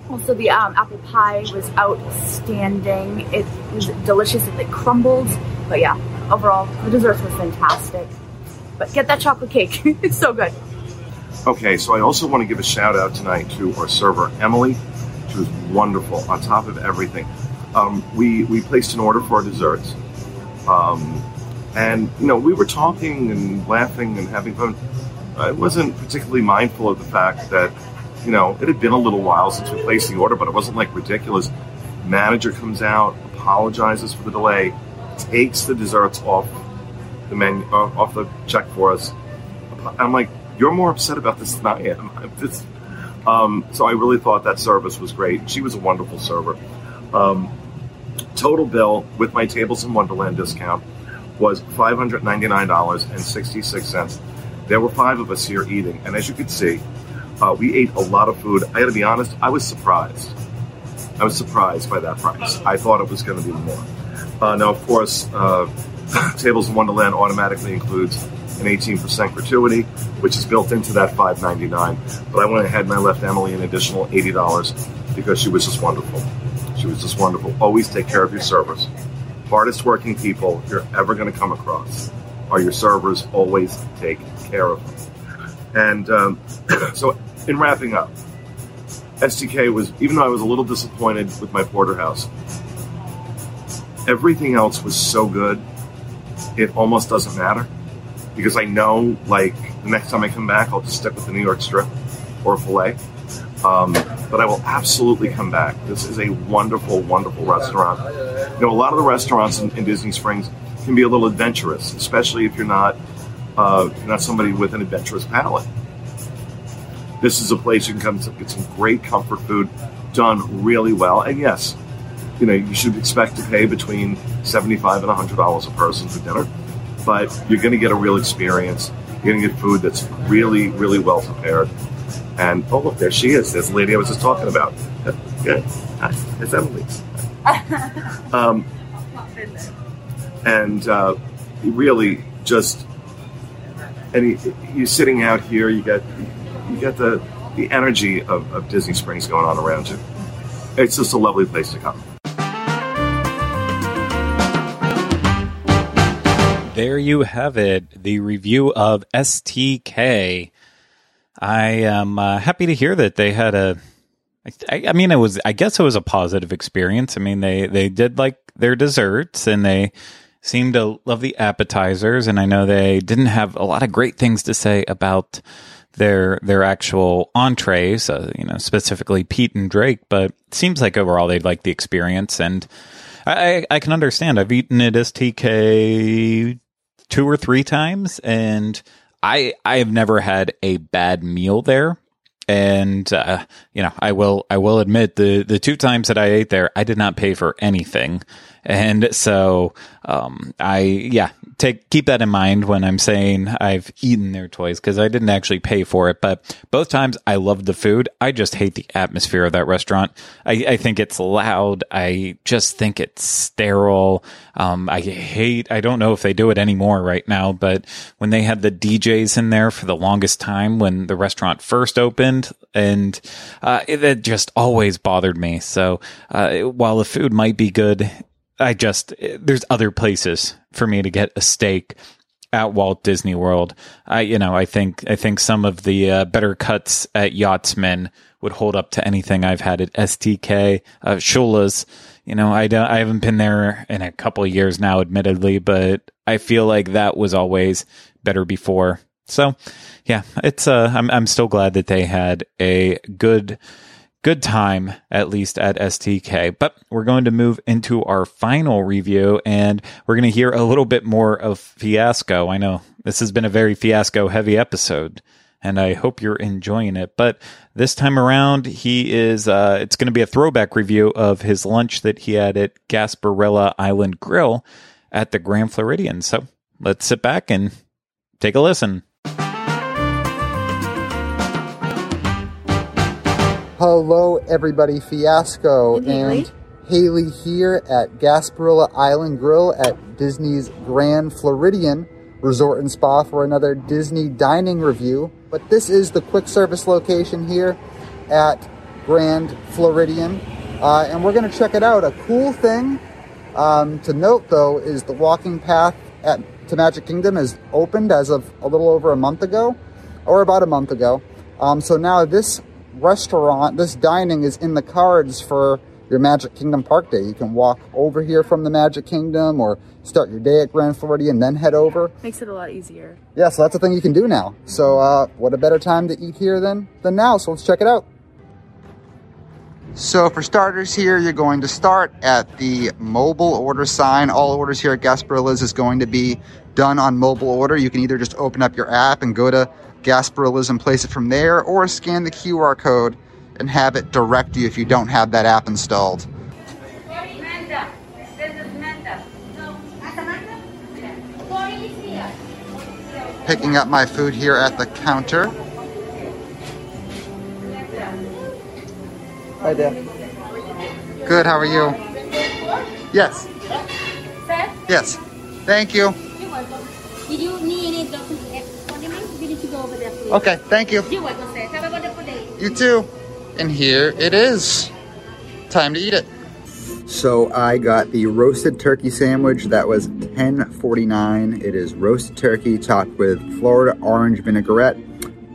also the um, apple pie was outstanding. It was delicious and it crumbled. But yeah, overall the desserts were fantastic. But get that chocolate cake; it's so good. Okay, so I also want to give a shout out tonight to our server Emily. She was wonderful. On top of everything, um, we we placed an order for our desserts, um, and you know we were talking and laughing and having fun. I wasn't particularly mindful of the fact that you know it had been a little while since we placed the order, but it wasn't like ridiculous. Manager comes out, apologizes for the delay, takes the desserts off the menu, uh, off the check for us. I'm like, you're more upset about this than I am. Um, so I really thought that service was great. She was a wonderful server. Um, total bill with my Tables in Wonderland discount was $599.66. There were five of us here eating, and as you can see, uh, we ate a lot of food. I got to be honest, I was surprised. I was surprised by that price. I thought it was going to be more. Uh, now, of course, uh, Tables in Wonderland automatically includes an 18% gratuity, which is built into that $5.99. But I went ahead and I left Emily an additional $80 because she was just wonderful. She was just wonderful. Always take care of your servers. Hardest working people you're ever going to come across are your servers. Always take care of them. And um, so, in wrapping up, STK was, even though I was a little disappointed with my porterhouse, everything else was so good, it almost doesn't matter because I know, like, the next time I come back, I'll just stick with the New York strip or filet. Um, but I will absolutely come back. This is a wonderful, wonderful restaurant. You know, a lot of the restaurants in, in Disney Springs can be a little adventurous, especially if you're not uh, not somebody with an adventurous palate. This is a place you can come to get some great comfort food done really well. And yes, you know, you should expect to pay between seventy-five and hundred dollars a person for dinner, but you're going to get a real experience. You're going to get food that's really, really well prepared. And oh, look, there she is. There's the lady I was just talking about. Good. Hi, it's Emily. um, and uh, really just and you, you're sitting out here. You got you got the the energy of, of Disney Springs going on around you. It's just a lovely place to come. There you have it, the review of STK. I am uh, happy to hear that they had a. I, I mean, it was. I guess it was a positive experience. I mean, they they did like their desserts, and they seemed to love the appetizers. And I know they didn't have a lot of great things to say about their their actual entrees. Uh, you know, specifically Pete and Drake, but seems like overall they like the experience, and I I can understand. I've eaten at STK two or three times, and I I have never had a bad meal there. And uh, you know, I will I will admit the the two times that I ate there, I did not pay for anything, and so um, I yeah take keep that in mind when I'm saying I've eaten their toys because I didn't actually pay for it. But both times I loved the food. I just hate the atmosphere of that restaurant. I, I think it's loud. I just think it's sterile. Um, I hate. I don't know if they do it anymore right now, but when they had the DJs in there for the longest time when the restaurant first opened, and uh, it, it just always bothered me. So uh, while the food might be good I just there's other places for me to get a steak at Walt Disney World. I you know I think I think some of the uh, better cuts at Yachtsman would hold up to anything I've had at STK, uh, Shula's. You know I don't I haven't been there in a couple years now, admittedly, but I feel like that was always better before. So yeah, it's uh I'm I'm still glad that they had a good good time, at least at STK. But we're going to move into our final review and we're going to hear a little bit more of Fiasco. I know this has been a very Fiasco heavy episode and I hope you're enjoying it. But this time around, he is, uh, it's going to be a throwback review of his lunch that he had at Gasparilla Island Grill at the Grand Floridian. So let's sit back and take a listen. Hello, everybody. Fiasco And Haley. Haley here at Gasparilla Island Grill at Disney's Grand Floridian Resort and Spa for another Disney dining review. But this is the quick service location here at Grand Floridian, uh, and we're going to check it out. A cool thing um, to note, though, is the walking path at to Magic Kingdom is opened as of a little over a month ago, or about a month ago. Um, so now this restaurant, this dining is in the cards for your Magic Kingdom Park Day. You can walk over here from the Magic Kingdom or start your day at Grand Floridian and then head over. Makes it a lot easier. Yeah, so that's a thing you can do now. So uh, what a better time to eat here than, than now. So let's check it out. So for starters here, you're going to start at the mobile order sign. All orders here at Gasparilla's is going to be done on mobile order. You can either just open up your app and go to Gasparilla's and place it from there, or scan the QR code and have it direct you if you don't have that app installed. Manta. This is Manta. No. Manta? Picking up my food here at the counter. Hi there. Good, how are you? Yes. Yes. Thank you. you're welcome. Did you need any documents? Condiments? We need to go over there, please. Okay, thank you. You're welcome, sir. Have a wonderful day. You too. And here it is. Time to eat it. So I got the roasted turkey sandwich that was $10.49. It is roasted turkey topped with Florida orange vinaigrette,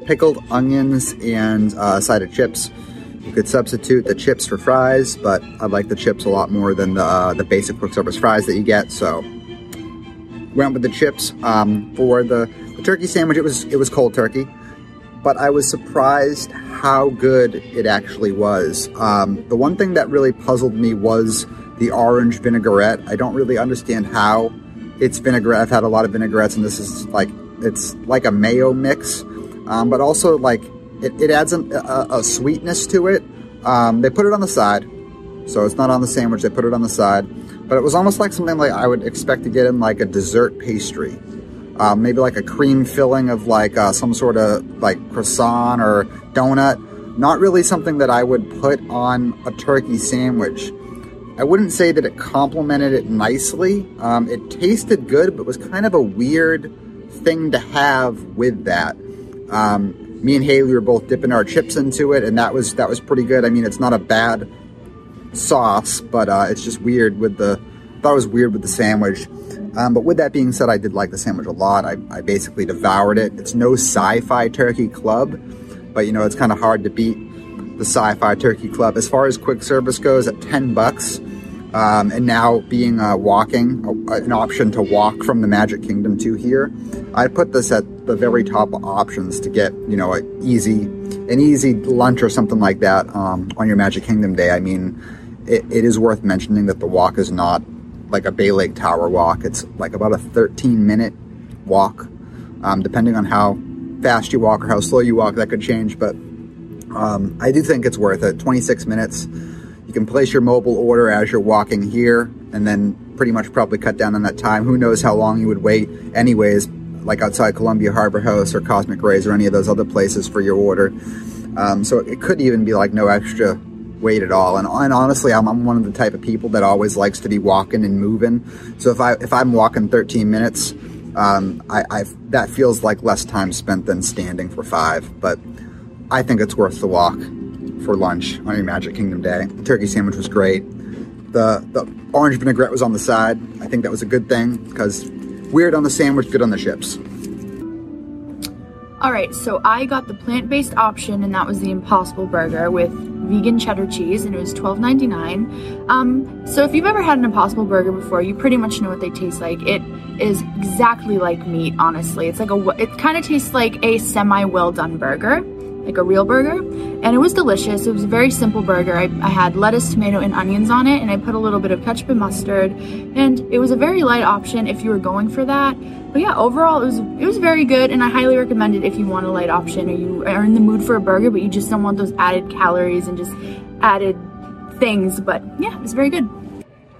pickled onions, and uh, a side of chips. You could substitute the chips for fries, but I like the chips a lot more than the uh, the basic quick service fries that you get. So went with the chips um, for the, the turkey sandwich. It was it was cold turkey but I was surprised how good it actually was. Um, the one thing that really puzzled me was the orange vinaigrette. I don't really understand how it's vinaigrette. I've had a lot of vinaigrettes, and this is like it's like a mayo mix, um, but also like it, it adds a, a sweetness to it. Um, they put it on the side, so it's not on the sandwich. They put it on the side, but it was almost like something like I would expect to get in like a dessert pastry uh, maybe like a cream filling of like uh, some sort of like croissant or donut. Not really something that I would put on a turkey sandwich. I wouldn't say that it complemented it nicely. Um, it tasted good, but was kind of a weird thing to have with that. Um, me and Haley were both dipping our chips into it, and that was that was pretty good. I mean, it's not a bad sauce, but uh, it's just weird with the. Thought it was weird with the sandwich. Um, but with that being said, I did like the sandwich a lot. I, I basically devoured it. It's no sci-fi turkey club, but you know it's kind of hard to beat the sci-fi turkey club as far as quick service goes at 10 bucks. Um, and now being uh, walking, uh, an option to walk from the Magic Kingdom to here, I put this at the very top of options to get you know an easy, an easy lunch or something like that um, on your Magic Kingdom day. I mean, it, it is worth mentioning that the walk is not like a Bay Lake Tower walk. It's like about a 13 minute walk, um, depending on how fast you walk or how slow you walk. That could change, but um, I do think it's worth it. 26 minutes. You can place your mobile order as you're walking here, and then pretty much probably cut down on that time. Who knows how long you would wait, anyways, like outside Columbia Harbor House or Cosmic Rays or any of those other places for your order. Um, so it could even be like no extra wait at all. And, and honestly, I'm, I'm one of the type of people that always likes to be walking and moving. So if I if I'm walking 13 minutes, um, I, I that feels like less time spent than standing for five. But I think it's worth the walk for lunch on your Magic Kingdom day. The turkey sandwich was great. The the orange vinaigrette was on the side. I think that was a good thing because weird on the sandwich, good on the chips. All right, so I got the plant-based option, and that was the Impossible Burger with vegan cheddar cheese, and it was $12.99. Um, so if you've ever had an Impossible Burger before, you pretty much know what they taste like. It is exactly like meat, honestly. It's like a, it kind of tastes like a semi-well done burger. like a real burger, and it was delicious. It was a very simple burger. I, I had lettuce, tomato, and onions on it, and I put a little bit of ketchup and mustard, and it was a very light option if you were going for that. But yeah, overall it was it was very good, and I highly recommend it if you want a light option or you are in the mood for a burger, but you just don't want those added calories and just added things. But yeah, it was very good.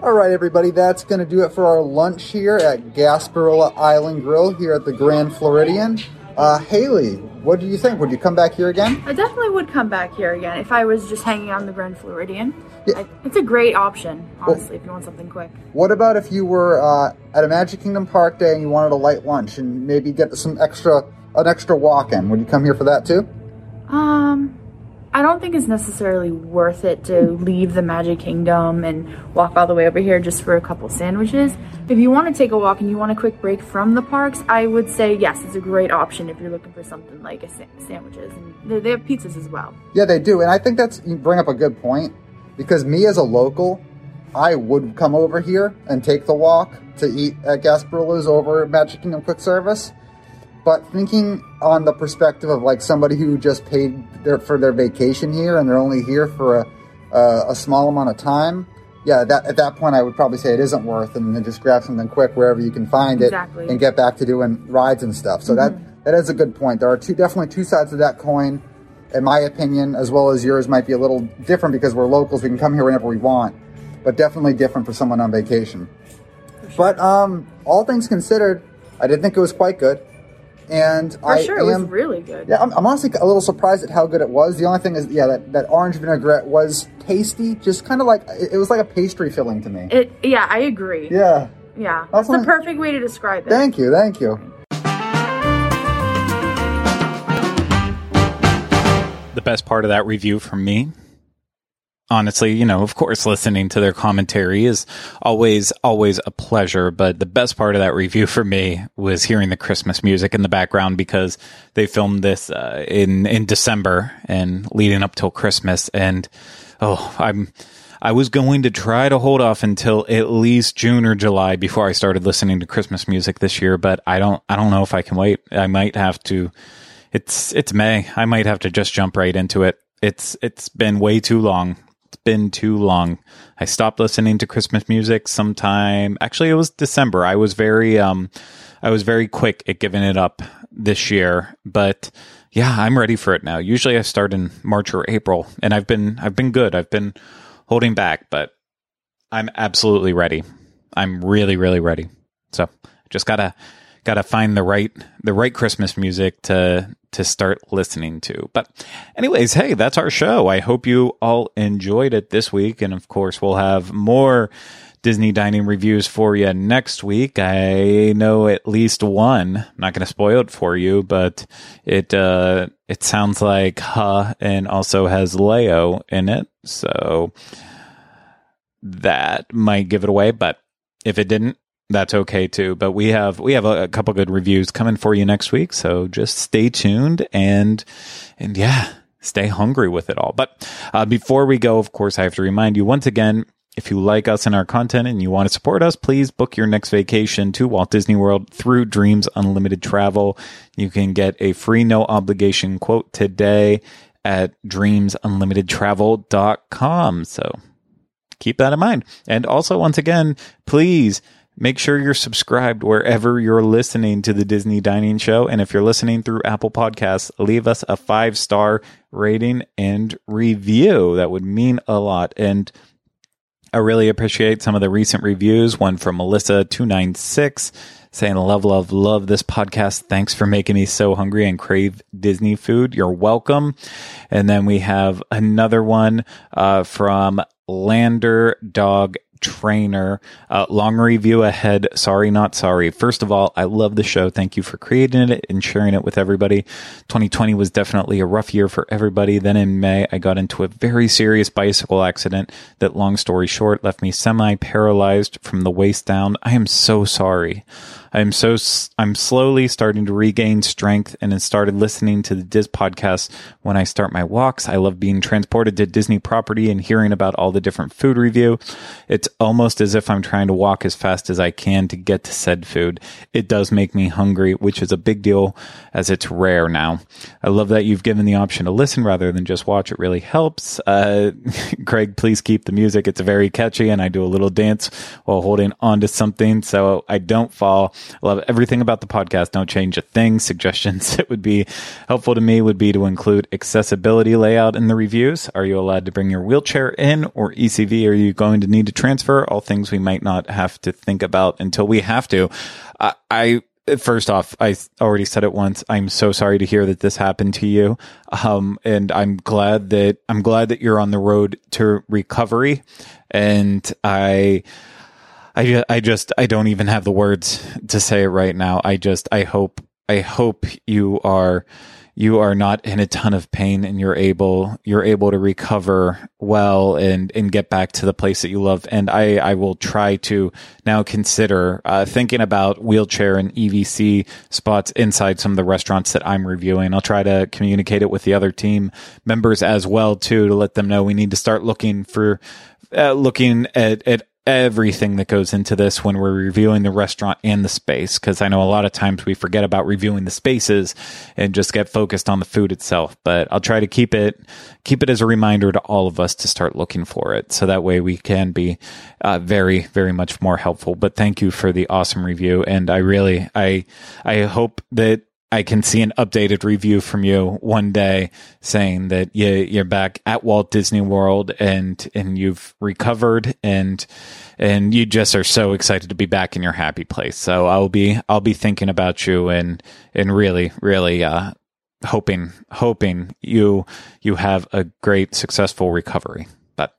All right, everybody, that's going to do it for our lunch here at Gasparilla Island Grill here at the Grand Floridian. Uh, Haley, what do you think? Would you come back here again? I definitely would come back here again if I was just hanging on the Grand Floridian. Yeah. I, it's a great option, honestly, if you want something quick. What about if you were uh, at a Magic Kingdom Park day and you wanted a light lunch and maybe get some extra an extra walk in? Would you come here for that too? Um, I don't think it's necessarily worth it to leave the Magic Kingdom and walk all the way over here just for a couple sandwiches. If you want to take a walk and you want a quick break from the parks, I would say yes, it's a great option if you're looking for something like a sa- sandwiches. And they, have pizzas as well. Yeah, they do, and I think that's you bring up a good point because me as a local, I would come over here and take the walk to eat at Gasparilla's over Magic Kingdom Quick Service. But thinking on the perspective of like somebody who just paid their, for their vacation here and they're only here for a, a, a small amount of time, yeah, that at that point I would probably say it isn't worth, and then just grab something quick wherever you can find it and get back to doing rides and stuff. So that that is a good point. There are two definitely two sides of that coin, in my opinion, as well as yours might be a little different because we're locals. We can come here whenever we want, but definitely different for someone on vacation. But um, all things considered, I did think it was quite good, and For I sure, it was am really good. yeah, I'm, I'm honestly a little surprised at how good it was. The only thing is, yeah, that, that orange vinaigrette was tasty, just kind of like it, it was like a pastry filling to me. It, yeah, I agree. yeah. Yeah, That's that's the perfect way to describe it. Thank you, thank you. the best part of that review from me honestly you know of course listening to their commentary is always always a pleasure but the best part of that review for me was hearing the christmas music in the background because they filmed this uh, in in december and leading up till christmas and oh i'm I was going to try to hold off until at least June or July before I started listening to Christmas music this year, but I don't I don't know if I can wait. I might have to it's it's May. I might have to just jump right into it. It's it's been way too long. Been too long. I stopped listening to Christmas music sometime. Actually, it was December. I was very um I was very quick at giving it up this year, but yeah, I'm ready for it now. Usually I start in March or April, and I've been I've been good. I've been holding back, but I'm absolutely ready. I'm really really ready. So, just got to got to find the right the right Christmas music to to start listening to. But anyways, hey, that's our show. I hope you all enjoyed it this week and of course we'll have more Disney dining reviews for you next week. I know at least one. I'm not going to spoil it for you, but it uh it sounds like huh and also has Leo in it. So that might give it away, but if it didn't, that's okay too. But we have we have a, a couple good reviews coming for you next week, so just stay tuned and and yeah, stay hungry with it all. But uh, before we go, of course, I have to remind you once again. If you like us and our content and you want to support us, please book your next vacation to Walt Disney World through Dreams Unlimited Travel. You can get a free no obligation quote today at dreamsunlimitedtravel.com. So keep that in mind. And also, once again, please make sure you're subscribed wherever you're listening to the Disney Dining Show. And if you're listening through Apple Podcasts, leave us a five star rating and review. That would mean a lot. And I really appreciate some of the recent reviews. One from Melissa296 saying, Love, love, love this podcast. Thanks for making me so hungry and crave Disney food. You're welcome. And then we have another one uh, from Lander Dog Trainer. Uh, long review ahead. Sorry, not sorry. First of all, I love the show. Thank you for creating it and sharing it with everybody. 2020 was definitely a rough year for everybody. Then in May, I got into a very serious bicycle accident that, long story short, left me semi paralyzed from the waist down. I am so sorry. I'm so I'm slowly starting to regain strength and have started listening to the Diz podcast when I start my walks. I love being transported to Disney property and hearing about all the different food review. It's almost as if I'm trying to walk as fast as I can to get to said food. It does make me hungry, which is a big deal as it's rare now. I love that you've given the option to listen rather than just watch. It really helps. Uh, Craig, please keep the music. It's very catchy and I do a little dance while holding onto something so I don't fall. Love everything about the podcast. Don't change a thing. Suggestions that would be helpful to me would be to include accessibility layout in the reviews. Are you allowed to bring your wheelchair in or ECV? Are you going to need to transfer? All things we might not have to think about until we have to. I, I first off, I already said it once. I'm so sorry to hear that this happened to you. Um, and I'm glad that I'm glad that you're on the road to recovery. And I, I, I just, I don't even have the words to say it right now. I just, I hope, I hope you are, you are not in a ton of pain and you're able you're able to recover well and and get back to the place that you love and i i will try to now consider uh, thinking about wheelchair and evc spots inside some of the restaurants that i'm reviewing i'll try to communicate it with the other team members as well too to let them know we need to start looking for uh, looking at, at everything that goes into this when we're reviewing the restaurant and the space because I know a lot of times we forget about reviewing the spaces and just get focused on the food itself but I'll try to keep it keep it as a reminder to all of us to start looking for it. So that way we can be uh, very very much more helpful. But thank you for the awesome review and I really I I hope that I can see an updated review from you one day saying that you, you're back at Walt Disney World and and you've recovered and and you just are so excited to be back in your happy place. So I'll be I'll be thinking about you and and really really uh, hoping hoping you you have a great successful recovery. But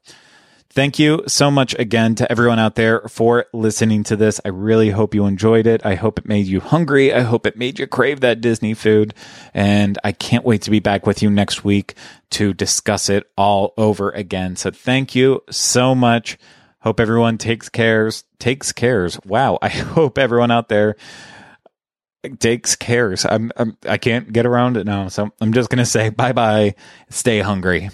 Thank you so much again to everyone out there for listening to this. I really hope you enjoyed it. I hope it made you hungry. I hope it made you crave that Disney food. And I can't wait to be back with you next week to discuss it all over again. So thank you so much. Hope everyone takes cares, takes cares. Wow. I hope everyone out there takes cares. I'm, I'm I can't get around it now. So I'm just going to say bye bye. Stay hungry.